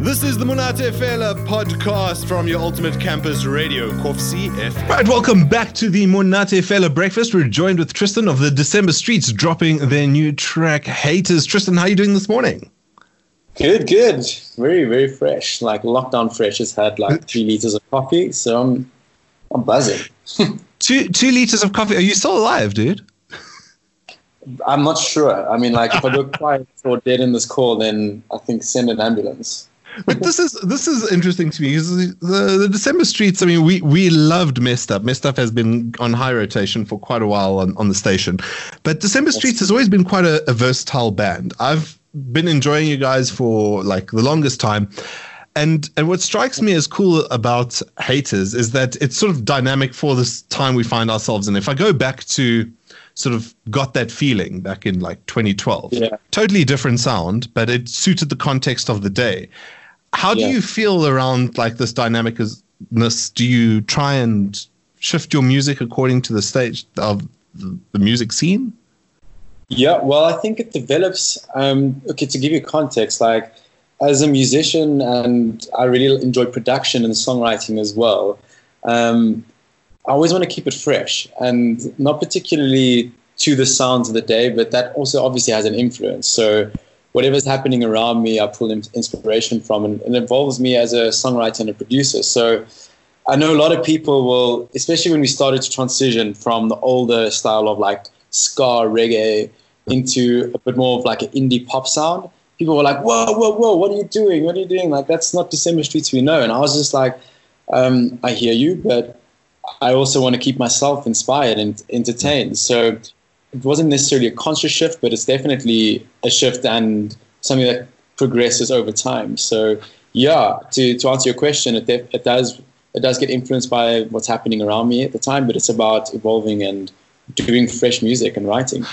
This is the Monate Fela podcast from your ultimate campus radio, KOFC FM. Right, welcome back to the Monate Fela breakfast. We're joined with Tristan of the December Streets dropping their new track Haters. Tristan, how are you doing this morning? Good, good. Very, very fresh. Like lockdown fresh. Just had like three liters of coffee, so I'm I'm buzzing. two two liters of coffee. Are you still alive, dude? I'm not sure. I mean, like if I look quiet or dead in this call, then I think send an ambulance but this is this is interesting to me because the, the December Streets. I mean, we we loved Messed Up. Messed Up has been on high rotation for quite a while on, on the station, but December Streets has always been quite a, a versatile band. I've been enjoying you guys for like the longest time. And and what strikes me as cool about Haters is that it's sort of dynamic for this time we find ourselves in. If I go back to sort of got that feeling back in like 2012, yeah. totally different sound, but it suited the context of the day. How do yeah. you feel around like this dynamicness? Do you try and shift your music according to the stage of the music scene? Yeah, well, I think it develops. Um, okay, to give you context, like as a musician, and I really enjoy production and songwriting as well. Um, I always want to keep it fresh and not particularly to the sounds of the day, but that also obviously has an influence. So whatever's happening around me, I pull inspiration from, and, and it involves me as a songwriter and a producer. So I know a lot of people will, especially when we started to transition from the older style of like ska reggae into a bit more of like an indie pop sound. People were like, "Whoa, whoa, whoa! What are you doing? What are you doing? Like that's not December Streets we know." And I was just like, um, "I hear you, but I also want to keep myself inspired and entertained." So it wasn't necessarily a conscious shift, but it's definitely a shift and something that progresses over time. So yeah, to, to answer your question, it, it does it does get influenced by what's happening around me at the time, but it's about evolving and doing fresh music and writing.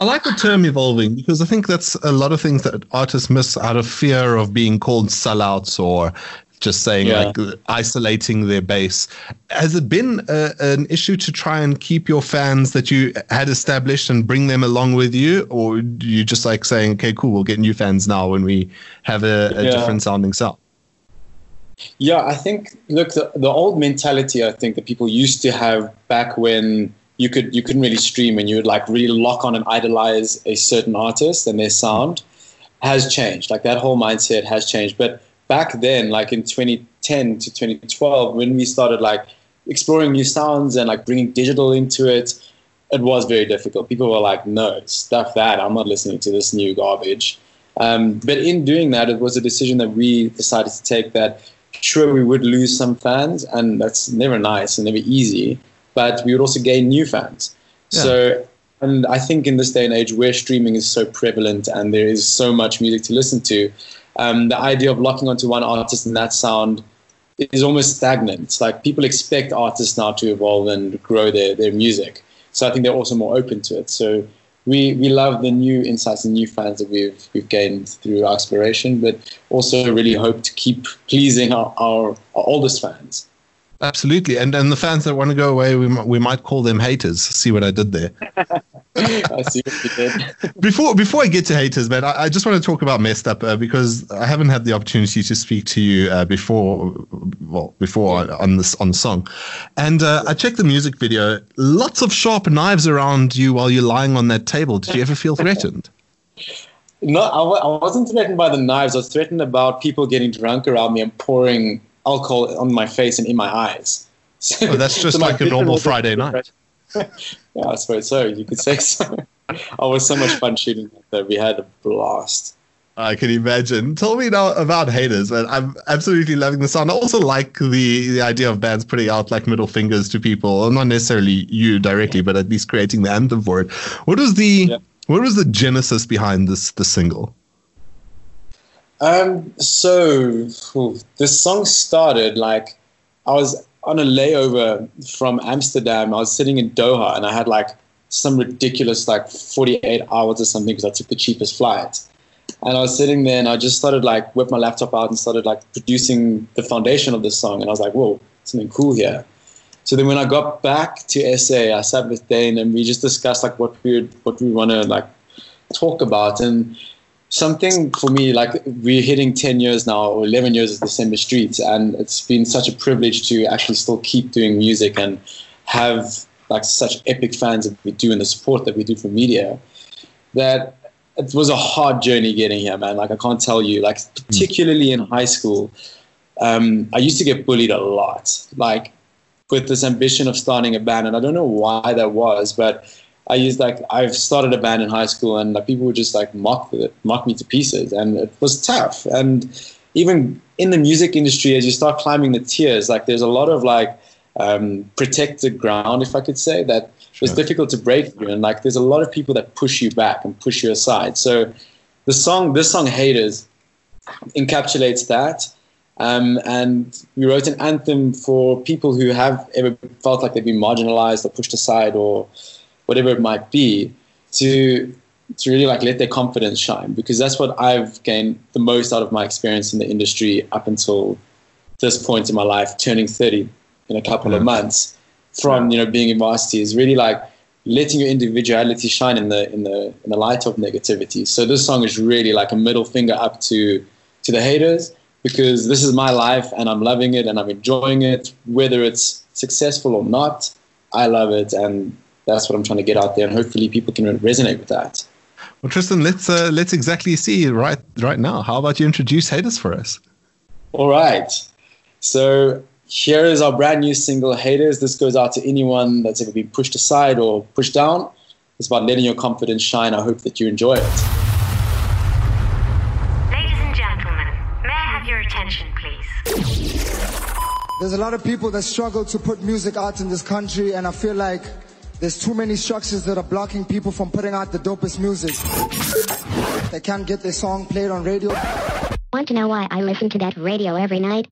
I like the term evolving because I think that's a lot of things that artists miss out of fear of being called sellouts or just saying yeah. like isolating their base. Has it been a, an issue to try and keep your fans that you had established and bring them along with you, or you just like saying, okay, cool, we'll get new fans now when we have a, a yeah. different sounding sound? Yeah, I think look the, the old mentality I think that people used to have back when you could you couldn't really stream and you would like really lock on and idolize a certain artist and their sound has changed. Like that whole mindset has changed, but back then, like in 2010 to 2012, when we started like exploring new sounds and like bringing digital into it, it was very difficult. People were like, "No, stuff that. I'm not listening to this new garbage." Um, but in doing that, it was a decision that we decided to take. That sure, we would lose some fans, and that's never nice and never easy. But we would also gain new fans. Yeah. So and I think in this day and age where streaming is so prevalent and there is so much music to listen to, um, the idea of locking onto one artist and that sound is almost stagnant. Like people expect artists now to evolve and grow their, their music. So I think they're also more open to it. So we, we love the new insights and new fans that we've we've gained through our exploration, but also really hope to keep pleasing our, our, our oldest fans. Absolutely, and and the fans that want to go away, we we might call them haters. See what I did there. I see what you did. before before I get to haters, man, I, I just want to talk about messed up uh, because I haven't had the opportunity to speak to you uh, before. Well, before on, on this on the song, and uh, I checked the music video. Lots of sharp knives around you while you're lying on that table. Did you ever feel threatened? No, I w- I wasn't threatened by the knives. I was threatened about people getting drunk around me and pouring alcohol on my face and in my eyes. So, oh, that's just so like a normal Friday night. yeah, I suppose so. You could say so. oh, it was so much fun shooting that. We had a blast. I can imagine. Tell me now about haters, man. I'm absolutely loving the song. I also like the the idea of bands putting out like middle fingers to people, not necessarily you directly, but at least creating the anthem for it. What was the yeah. what was the genesis behind this the single? Um, so this song started like I was on a layover from Amsterdam. I was sitting in Doha and I had like some ridiculous like 48 hours or something because I took the cheapest flight. And I was sitting there and I just started like whip my laptop out and started like producing the foundation of this song. And I was like, whoa, something cool here. So then when I got back to SA, I sat with Dane and we just discussed like what we would, what we want to like talk about. And something for me like we're hitting 10 years now or 11 years of december streets and it's been such a privilege to actually still keep doing music and have like such epic fans that we do and the support that we do for media that it was a hard journey getting here man. Like i can't tell you like particularly in high school um, i used to get bullied a lot like with this ambition of starting a band and i don't know why that was but I used like I've started a band in high school, and like, people would just like mock it, mock me to pieces, and it was tough. And even in the music industry, as you start climbing the tiers, like there's a lot of like um, protected ground, if I could say, that sure. was difficult to break through, and like there's a lot of people that push you back and push you aside. So the song, this song, "Haters," encapsulates that. Um, and we wrote an anthem for people who have ever felt like they've been marginalized or pushed aside or whatever it might be, to to really like let their confidence shine because that's what I've gained the most out of my experience in the industry up until this point in my life, turning 30 in a couple of mm. months from, you know, being in varsity is really like letting your individuality shine in the in the in the light of negativity. So this song is really like a middle finger up to to the haters because this is my life and I'm loving it and I'm enjoying it, whether it's successful or not. I love it and that's what I'm trying to get out there, and hopefully people can resonate with that. Well, Tristan, let's uh, let's exactly see right right now. How about you introduce haters for us? All right. So here is our brand new single, Haters. This goes out to anyone that's ever been pushed aside or pushed down. It's about letting your confidence shine. I hope that you enjoy it. Ladies and gentlemen, may I have your attention, please? There's a lot of people that struggle to put music out in this country, and I feel like there's too many structures that are blocking people from putting out the dopest music. They can't get their song played on radio. Want to know why I listen to that radio every night?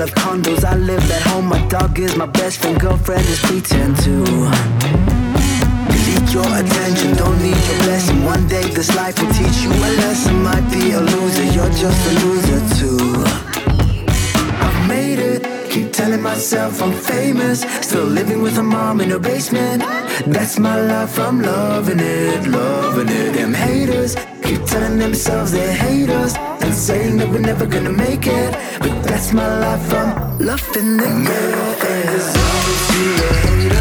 Of condos. I live at home, my dog is my best friend, girlfriend is pretend to. Need your attention, don't need your blessing. One day this life will teach you a lesson. Might be a loser, you're just a loser too. I've made it, keep telling myself I'm famous. Still living with a mom in her basement. That's my life, I'm loving it, loving it. Them haters telling themselves they hate us and saying that we're never gonna make it. But that's my life, I'm loving. Yeah. right,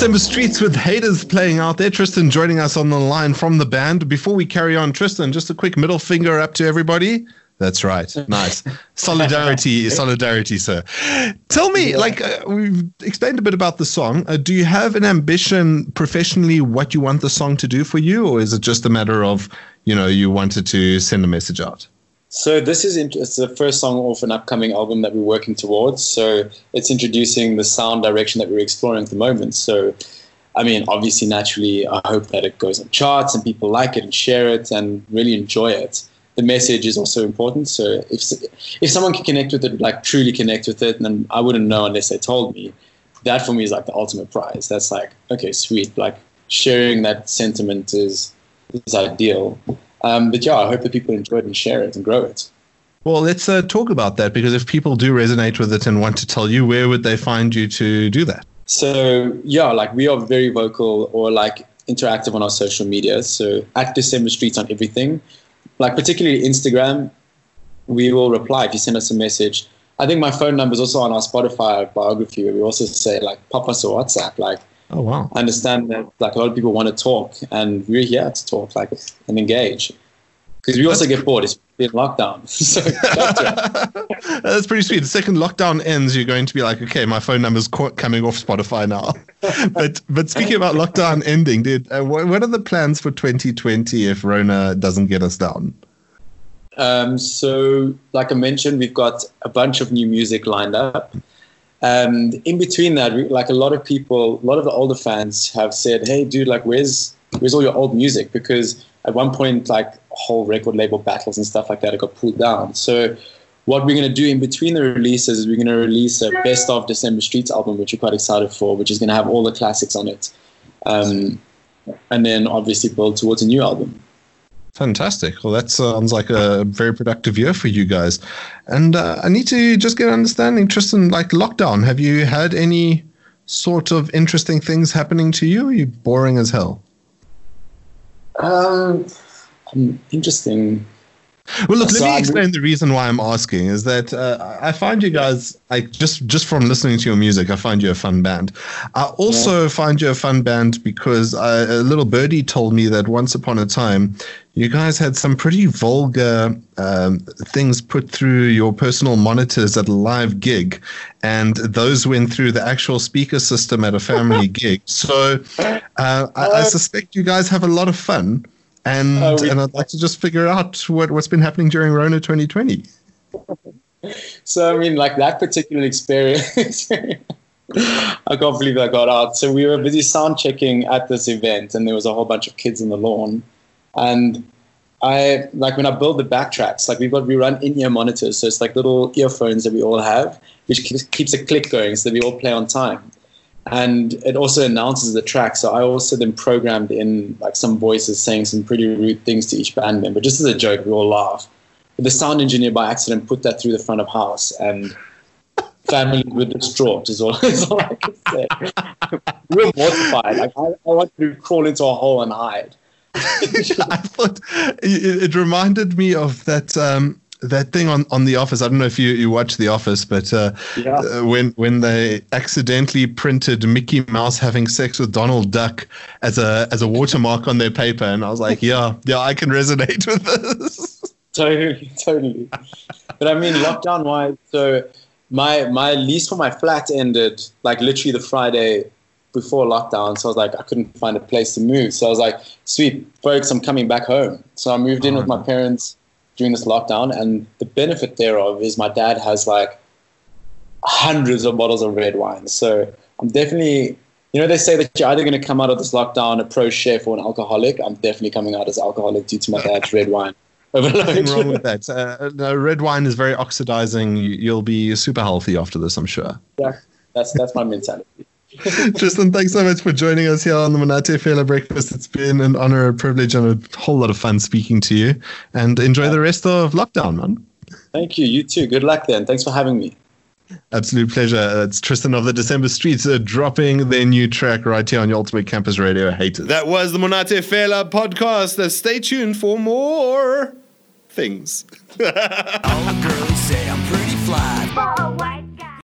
December Streets with Haters playing out there. Tristan joining us on the line from the band. Before we carry on, Tristan, just a quick middle finger up to everybody. That's right. Nice. solidarity, solidarity, sir. Tell me, like, uh, we've explained a bit about the song. Uh, do you have an ambition professionally what you want the song to do for you, or is it just a matter of, you know, you wanted to send a message out? So this is it's the first song off an upcoming album that we're working towards. So it's introducing the sound direction that we're exploring at the moment. So, I mean, obviously, naturally, I hope that it goes on charts and people like it and share it and really enjoy it. The message is also important. So if if someone can connect with it, like truly connect with it, then I wouldn't know unless they told me. That for me is like the ultimate prize. That's like okay, sweet. Like sharing that sentiment is is ideal. Um, but yeah, I hope that people enjoy it and share it and grow it. Well, let's uh, talk about that because if people do resonate with it and want to tell you, where would they find you to do that? So yeah, like we are very vocal or like interactive on our social media. So at December Streets on everything, like particularly Instagram, we will reply if you send us a message. I think my phone number is also on our Spotify biography where we also say like pop us a WhatsApp. Like Oh wow! I understand that like a lot of people want to talk, and we're here to talk, like and engage, because we also get bored. It's been lockdown, so that's pretty sweet. The second lockdown ends, you're going to be like, okay, my phone number's coming off Spotify now. but but speaking about lockdown ending, dude, uh, what, what are the plans for 2020 if Rona doesn't get us down? Um, so, like I mentioned, we've got a bunch of new music lined up. And in between that, like a lot of people, a lot of the older fans have said, "Hey, dude, like, where's where's all your old music?" Because at one point, like whole record label battles and stuff like that, got pulled down. So what we're going to do in between the releases is we're going to release a best of December Streets album, which we're quite excited for, which is going to have all the classics on it, um, and then obviously build towards a new album. Fantastic. Well, that sounds like a very productive year for you guys. And uh, I need to just get an understanding, Tristan, like lockdown. Have you had any sort of interesting things happening to you? are you boring as hell? Um, interesting. Well, look, let me explain the reason why I'm asking is that uh, I find you guys like just just from listening to your music, I find you a fun band. I also yeah. find you a fun band because I, a little birdie told me that once upon a time, you guys had some pretty vulgar um, things put through your personal monitors at a live gig, and those went through the actual speaker system at a family gig. So uh, I, I suspect you guys have a lot of fun and uh, and I'd like to just figure out what what's been happening during Rona 2020. so I mean, like that particular experience. I can't believe I got out. So we were busy sound checking at this event, and there was a whole bunch of kids in the lawn. And I like when I build the backtracks, like we've got we run in-ear monitors, so it's like little earphones that we all have, which keeps a click going, so that we all play on time and it also announces the track. So I also then programmed in like some voices saying some pretty rude things to each band member, just as a joke. We all laugh. But the sound engineer by accident put that through the front of house, and family were distraught. Is all, is all I can say. we were mortified. Like I, I wanted to crawl into a hole and hide. I thought it, it, reminded me of that. Um, that thing on, on The Office. I don't know if you, you watch The Office, but uh, yeah. uh, when when they accidentally printed Mickey Mouse having sex with Donald Duck as a as a watermark on their paper, and I was like, yeah, yeah, I can resonate with this. Totally, totally. But I mean, lockdown wise, so my my lease for my flat ended like literally the Friday before lockdown. So I was like, I couldn't find a place to move. So I was like, sweet, folks, I'm coming back home. So I moved in oh, with my parents during this lockdown. And the benefit thereof is my dad has like hundreds of bottles of red wine. So I'm definitely, you know, they say that you're either going to come out of this lockdown a pro chef or an alcoholic. I'm definitely coming out as alcoholic due to my dad's red wine. Nothing wrong with that. Uh, no, red wine is very oxidizing. You'll be super healthy after this, I'm sure. Yeah, that's that's my mentality. Tristan, thanks so much for joining us here on the Monate Fela Breakfast. It's been an honor, a privilege, and a whole lot of fun speaking to you. And enjoy the rest of lockdown, man. Thank you. You too. Good luck then. Thanks for having me. Absolute pleasure. It's Tristan of the December Streets uh, dropping their new track right here on your Ultimate Campus Radio Haters. That was the Monate Fela podcast. Uh, stay tuned for more things.